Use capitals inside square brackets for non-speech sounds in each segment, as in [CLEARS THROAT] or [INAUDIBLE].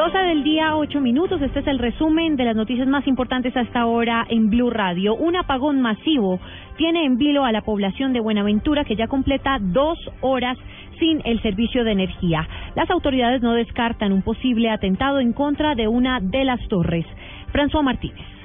12 del día, 8 minutos. Este es el resumen de las noticias más importantes hasta ahora en Blue Radio. Un apagón masivo tiene en vilo a la población de Buenaventura que ya completa dos horas sin el servicio de energía. Las autoridades no descartan un posible atentado en contra de una de las torres. François Martínez.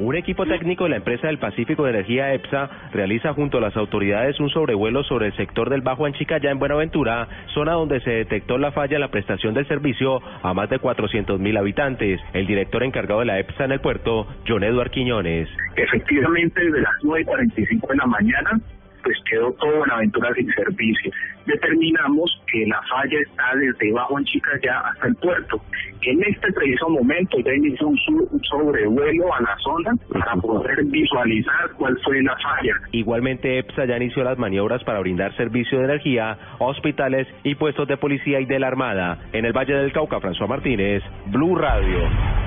Un equipo técnico de la empresa del Pacífico de Energía EPSA realiza junto a las autoridades un sobrevuelo sobre el sector del Bajo Anchicaya en Buenaventura, zona donde se detectó la falla en la prestación del servicio a más de 400 mil habitantes. El director encargado de la EPSA en el puerto, John Eduard Quiñones. Efectivamente, desde las 9.45 de la mañana pues quedó todo Buenaventura sin servicio. Determinamos que la falla está desde Bajo Anchicaya hasta el puerto. En este preciso momento ya inició un, un sobrevuelo a la zona para poder visualizar cuál fue la falla. Igualmente, EPSA ya inició las maniobras para brindar servicio de energía hospitales y puestos de policía y de la Armada. En el Valle del Cauca, François Martínez, Blue Radio.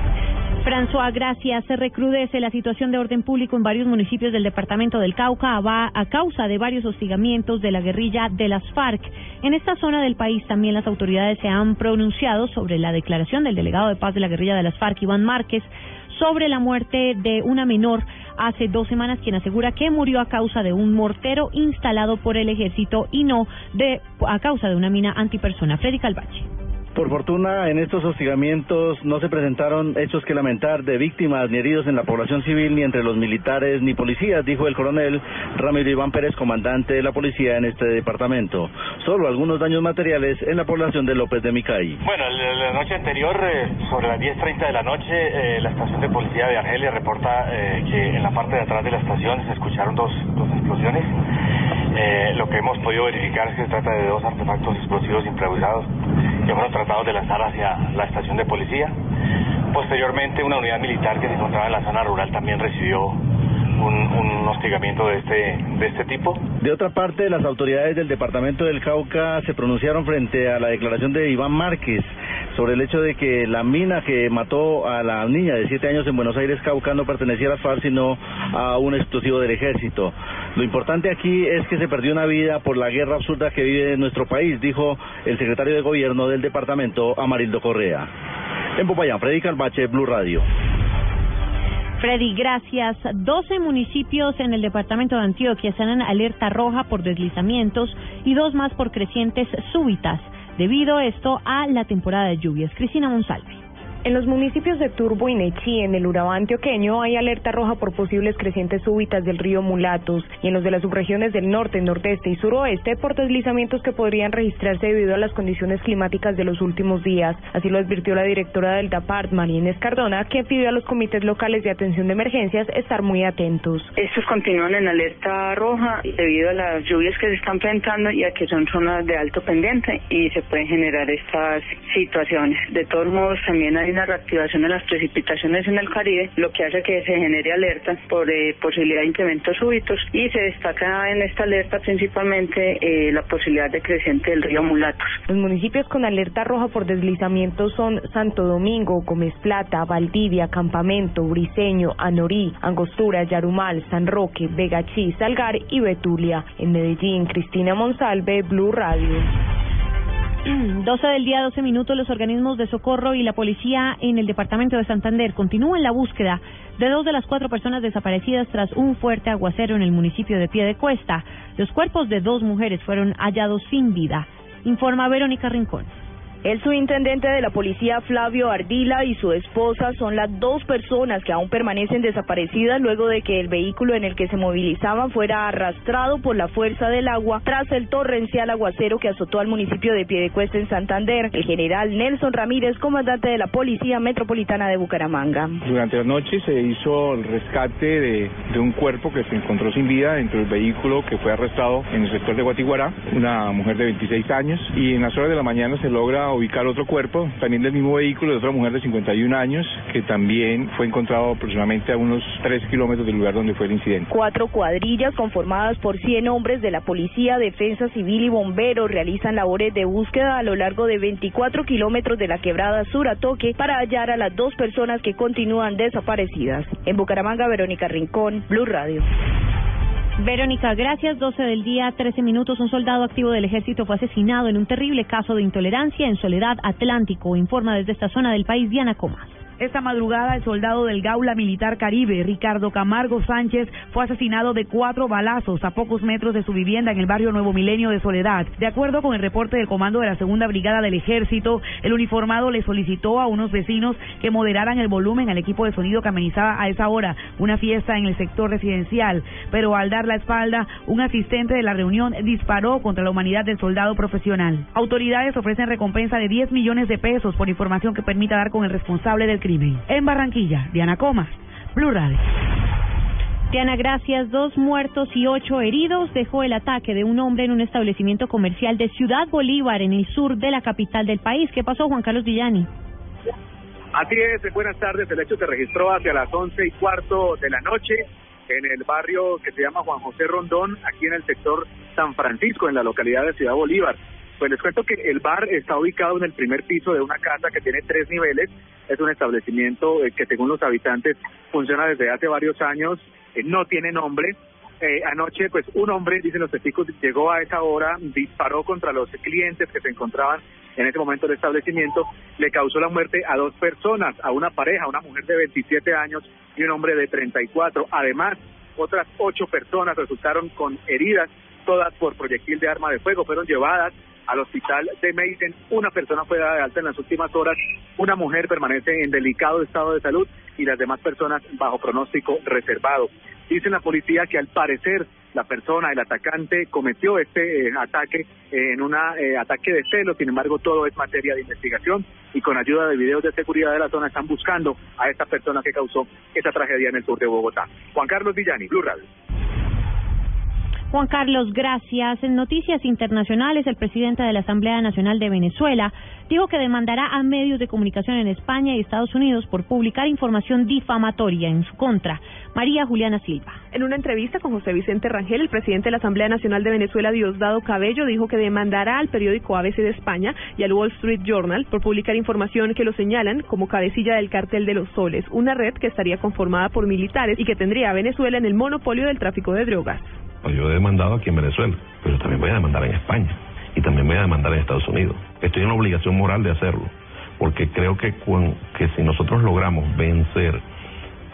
François, gracias. Se recrudece la situación de orden público en varios municipios del departamento del Cauca a causa de varios hostigamientos de la guerrilla de las FARC. En esta zona del país también las autoridades se han pronunciado sobre la declaración del delegado de paz de la guerrilla de las FARC, Iván Márquez, sobre la muerte de una menor hace dos semanas, quien asegura que murió a causa de un mortero instalado por el ejército y no de a causa de una mina antipersona. Freddy Calvache. Por fortuna, en estos hostigamientos no se presentaron hechos que lamentar de víctimas ni heridos en la población civil, ni entre los militares ni policías, dijo el coronel Ramiro Iván Pérez, comandante de la policía en este departamento. Solo algunos daños materiales en la población de López de Micay. Bueno, la noche anterior, eh, sobre las 10.30 de la noche, eh, la estación de policía de Argelia reporta eh, que en la parte de atrás de la estación se escucharon dos, dos explosiones. lo que hemos podido verificar es que se trata de dos artefactos explosivos improvisados que fueron tratados de lanzar hacia la estación de policía. Posteriormente, una unidad militar que se encontraba en la zona rural también recibió un, un, hostigamiento de este, de este tipo. De otra parte, las autoridades del departamento del Cauca se pronunciaron frente a la declaración de Iván Márquez sobre el hecho de que la mina que mató a la niña de siete años en Buenos Aires, Cauca, no pertenecía a las FARC, sino a un explosivo del ejército. Lo importante aquí es que se perdió una vida por la guerra absurda que vive nuestro país, dijo el secretario de gobierno del departamento, Amarildo Correa. En Popayán, Freddy Carbache, Blue Radio. Freddy, gracias. 12 municipios en el departamento de Antioquia están en alerta roja por deslizamientos y dos más por crecientes súbitas, debido esto a la temporada de lluvias. Cristina Monsalve. En los municipios de Turbo y Nechí, en el Urabá antioqueño, hay alerta roja por posibles crecientes súbitas del río Mulatos y en los de las subregiones del norte, nordeste y suroeste por deslizamientos que podrían registrarse debido a las condiciones climáticas de los últimos días. Así lo advirtió la directora del DAPART, María Escardona, que pidió a los comités locales de atención de emergencias estar muy atentos. Estos continúan en alerta roja debido a las lluvias que se están presentando y a que son zonas de alto pendiente y se pueden generar estas situaciones. De todos modos, también hay una reactivación de las precipitaciones en el Caribe, lo que hace que se genere alerta por eh, posibilidad de incrementos súbitos y se destaca en esta alerta principalmente eh, la posibilidad de creciente del río Mulatos. Los municipios con alerta roja por deslizamientos son Santo Domingo, Gómez Plata, Valdivia, Campamento, Briseño, Anorí, Angostura, Yarumal, San Roque, Vegachí, Salgar y Betulia. En Medellín, Cristina Monsalve, Blue Radio. [CLEARS THROAT] 12 del día, 12 minutos, los organismos de socorro y la policía en el departamento de Santander continúan la búsqueda de dos de las cuatro personas desaparecidas tras un fuerte aguacero en el municipio de Piedecuesta. Los cuerpos de dos mujeres fueron hallados sin vida, informa Verónica Rincón. El subintendente de la policía Flavio Ardila y su esposa son las dos personas que aún permanecen desaparecidas luego de que el vehículo en el que se movilizaban fuera arrastrado por la fuerza del agua tras el torrencial aguacero que azotó al municipio de Piedecuesta en Santander. El general Nelson Ramírez, comandante de la Policía Metropolitana de Bucaramanga. Durante la noche se hizo el rescate de, un cuerpo que se encontró sin vida dentro del vehículo que fue arrestado en el sector de Guatiguará, una mujer de 26 años, y en las horas de la mañana se logra ubicar otro cuerpo, también del mismo vehículo, de otra mujer de 51 años, que también fue encontrado aproximadamente a unos 3 kilómetros del lugar donde fue el incidente. Cuatro cuadrillas conformadas por 100 hombres de la Policía, Defensa Civil y Bomberos realizan labores de búsqueda a lo largo de 24 kilómetros de la quebrada sur a Toque para hallar a las dos personas que continúan desaparecidas. En Bucaramanga, Verónica Rincón, Blue Radio. Verónica, gracias. 12 del día, 13 minutos. Un soldado activo del ejército fue asesinado en un terrible caso de intolerancia en Soledad Atlántico. Informa desde esta zona del país Diana Comas. Esta madrugada, el soldado del Gaula Militar Caribe, Ricardo Camargo Sánchez, fue asesinado de cuatro balazos a pocos metros de su vivienda en el barrio Nuevo Milenio de Soledad. De acuerdo con el reporte del comando de la Segunda Brigada del Ejército, el uniformado le solicitó a unos vecinos que moderaran el volumen al equipo de sonido que amenizaba a esa hora una fiesta en el sector residencial. Pero al dar la espalda, un asistente de la reunión disparó contra la humanidad del soldado profesional. Autoridades ofrecen recompensa de 10 millones de pesos por información que permita dar con el responsable del crimen. En Barranquilla, Diana Comas, Blue Radio. Diana, gracias. Dos muertos y ocho heridos dejó el ataque de un hombre en un establecimiento comercial de Ciudad Bolívar, en el sur de la capital del país. ¿Qué pasó, Juan Carlos Villani? Así es, buenas tardes. El hecho se registró hacia las once y cuarto de la noche en el barrio que se llama Juan José Rondón, aquí en el sector San Francisco, en la localidad de Ciudad Bolívar. Pues les cuento que el bar está ubicado en el primer piso de una casa que tiene tres niveles. Es un establecimiento eh, que según los habitantes funciona desde hace varios años, eh, no tiene nombre. Eh, anoche, pues un hombre, dicen los testigos, llegó a esa hora, disparó contra los clientes que se encontraban en ese momento del establecimiento, le causó la muerte a dos personas, a una pareja, una mujer de 27 años y un hombre de 34. Además, otras ocho personas resultaron con heridas, todas por proyectil de arma de fuego, fueron llevadas al hospital de Maiden. Una persona fue dada de alta en las últimas horas, una mujer permanece en delicado estado de salud y las demás personas bajo pronóstico reservado. Dice la policía que al parecer la persona, el atacante, cometió este eh, ataque eh, en un eh, ataque de celo, sin embargo todo es materia de investigación y con ayuda de videos de seguridad de la zona están buscando a esta persona que causó esta tragedia en el sur de Bogotá. Juan Carlos Villani, Blue Radio. Juan Carlos, gracias. En noticias internacionales, el presidente de la Asamblea Nacional de Venezuela dijo que demandará a medios de comunicación en España y Estados Unidos por publicar información difamatoria en su contra. María Juliana Silva. En una entrevista con José Vicente Rangel, el presidente de la Asamblea Nacional de Venezuela, Diosdado Cabello, dijo que demandará al periódico ABC de España y al Wall Street Journal por publicar información que lo señalan como cabecilla del cartel de los soles, una red que estaría conformada por militares y que tendría a Venezuela en el monopolio del tráfico de drogas. Pues yo he demandado aquí en Venezuela, pero también voy a demandar en España y también voy a demandar en Estados Unidos. Estoy en la obligación moral de hacerlo, porque creo que, que si nosotros logramos vencer,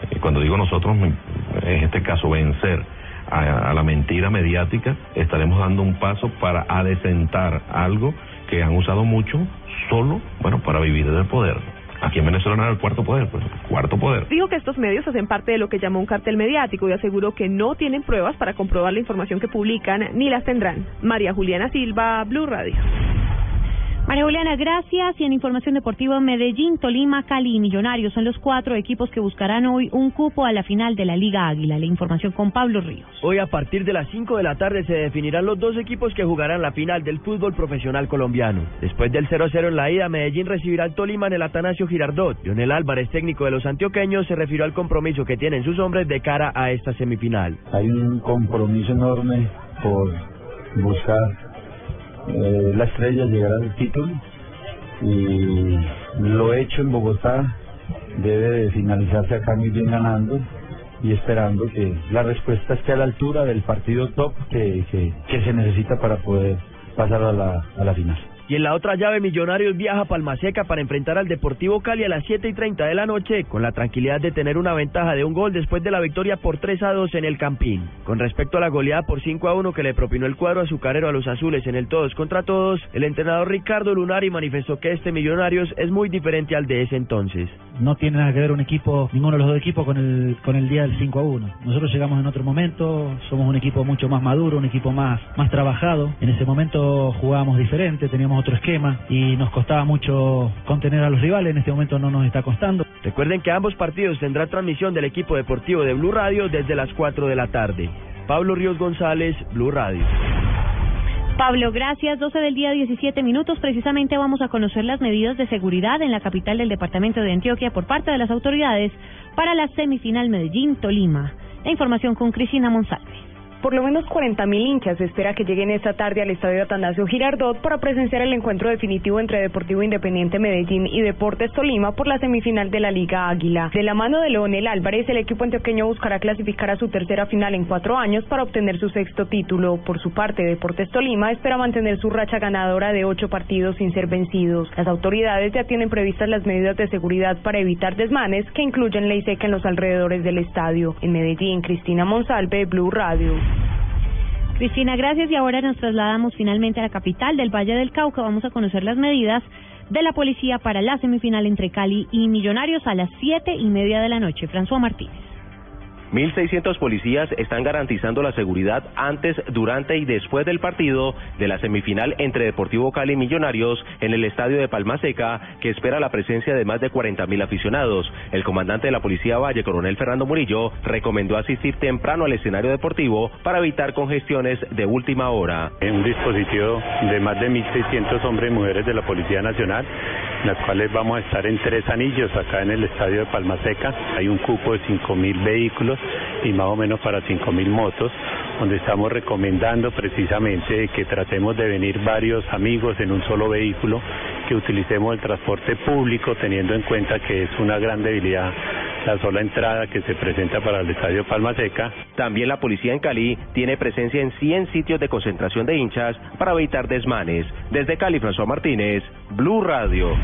y cuando digo nosotros, en este caso vencer a, a la mentira mediática, estaremos dando un paso para adecentar algo que han usado mucho solo, bueno, para vivir del poder. Aquí en Venezuela no era el cuarto poder, pues cuarto poder. Dijo que estos medios hacen parte de lo que llamó un cartel mediático y aseguró que no tienen pruebas para comprobar la información que publican ni las tendrán. María Juliana Silva, Blue Radio. María Juliana, gracias. Y en información deportiva, Medellín, Tolima, Cali y Millonarios son los cuatro equipos que buscarán hoy un cupo a la final de la Liga Águila. La información con Pablo Ríos. Hoy a partir de las 5 de la tarde se definirán los dos equipos que jugarán la final del fútbol profesional colombiano. Después del 0-0 en la ida, Medellín recibirá al Tolima en el Atanasio Girardot. Lionel Álvarez, técnico de los antioqueños, se refirió al compromiso que tienen sus hombres de cara a esta semifinal. Hay un compromiso enorme por buscar eh, la estrella llegará al título y lo hecho en Bogotá debe de finalizarse acá muy bien ganando y esperando que la respuesta esté a la altura del partido top que, que, que se necesita para poder pasar a la, a la final. Y en la otra llave, Millonarios viaja a Palmaseca para enfrentar al Deportivo Cali a las 7 y 30 de la noche, con la tranquilidad de tener una ventaja de un gol después de la victoria por 3 a 2 en el Campín. Con respecto a la goleada por 5 a 1 que le propinó el cuadro azucarero a los azules en el todos contra todos, el entrenador Ricardo Lunari manifestó que este Millonarios es muy diferente al de ese entonces. No tiene nada que ver un equipo, ninguno de los dos equipos con el, con el día del 5 a 1. Nosotros llegamos en otro momento, somos un equipo mucho más maduro, un equipo más, más trabajado. En ese momento jugábamos diferente, teníamos otro esquema y nos costaba mucho contener a los rivales. En este momento no nos está costando. Recuerden que ambos partidos tendrán transmisión del equipo deportivo de Blue Radio desde las 4 de la tarde. Pablo Ríos González, Blue Radio. Pablo, gracias. 12 del día, 17 minutos. Precisamente vamos a conocer las medidas de seguridad en la capital del departamento de Antioquia por parte de las autoridades para la semifinal Medellín-Tolima. La información con Cristina Monsalve. Por lo menos 40.000 hinchas espera que lleguen esta tarde al estadio Atanasio Girardot para presenciar el encuentro definitivo entre Deportivo Independiente Medellín y Deportes Tolima por la semifinal de la Liga Águila. De la mano de Leonel Álvarez, el equipo antioqueño buscará clasificar a su tercera final en cuatro años para obtener su sexto título. Por su parte, Deportes Tolima espera mantener su racha ganadora de ocho partidos sin ser vencidos. Las autoridades ya tienen previstas las medidas de seguridad para evitar desmanes que incluyen ley seca en los alrededores del estadio. En Medellín, Cristina Monsalve, Blue Radio. Cristina, gracias. Y ahora nos trasladamos finalmente a la capital del Valle del Cauca. Vamos a conocer las medidas de la policía para la semifinal entre Cali y Millonarios a las siete y media de la noche. François Martínez. 1.600 policías están garantizando la seguridad antes, durante y después del partido de la semifinal entre Deportivo Cali y Millonarios en el estadio de Palma Seca, que espera la presencia de más de 40.000 aficionados. El comandante de la Policía Valle, coronel Fernando Murillo, recomendó asistir temprano al escenario deportivo para evitar congestiones de última hora. En un dispositivo de más de 1.600 hombres y mujeres de la Policía Nacional, las cuales vamos a estar en tres anillos acá en el estadio de Palma Seca. Hay un cupo de 5.000 vehículos y más o menos para 5.000 motos, donde estamos recomendando precisamente que tratemos de venir varios amigos en un solo vehículo, que utilicemos el transporte público teniendo en cuenta que es una gran debilidad la sola entrada que se presenta para el Estadio Palma Seca. También la policía en Cali tiene presencia en 100 sitios de concentración de hinchas para evitar desmanes. Desde Cali, François Martínez, Blue Radio.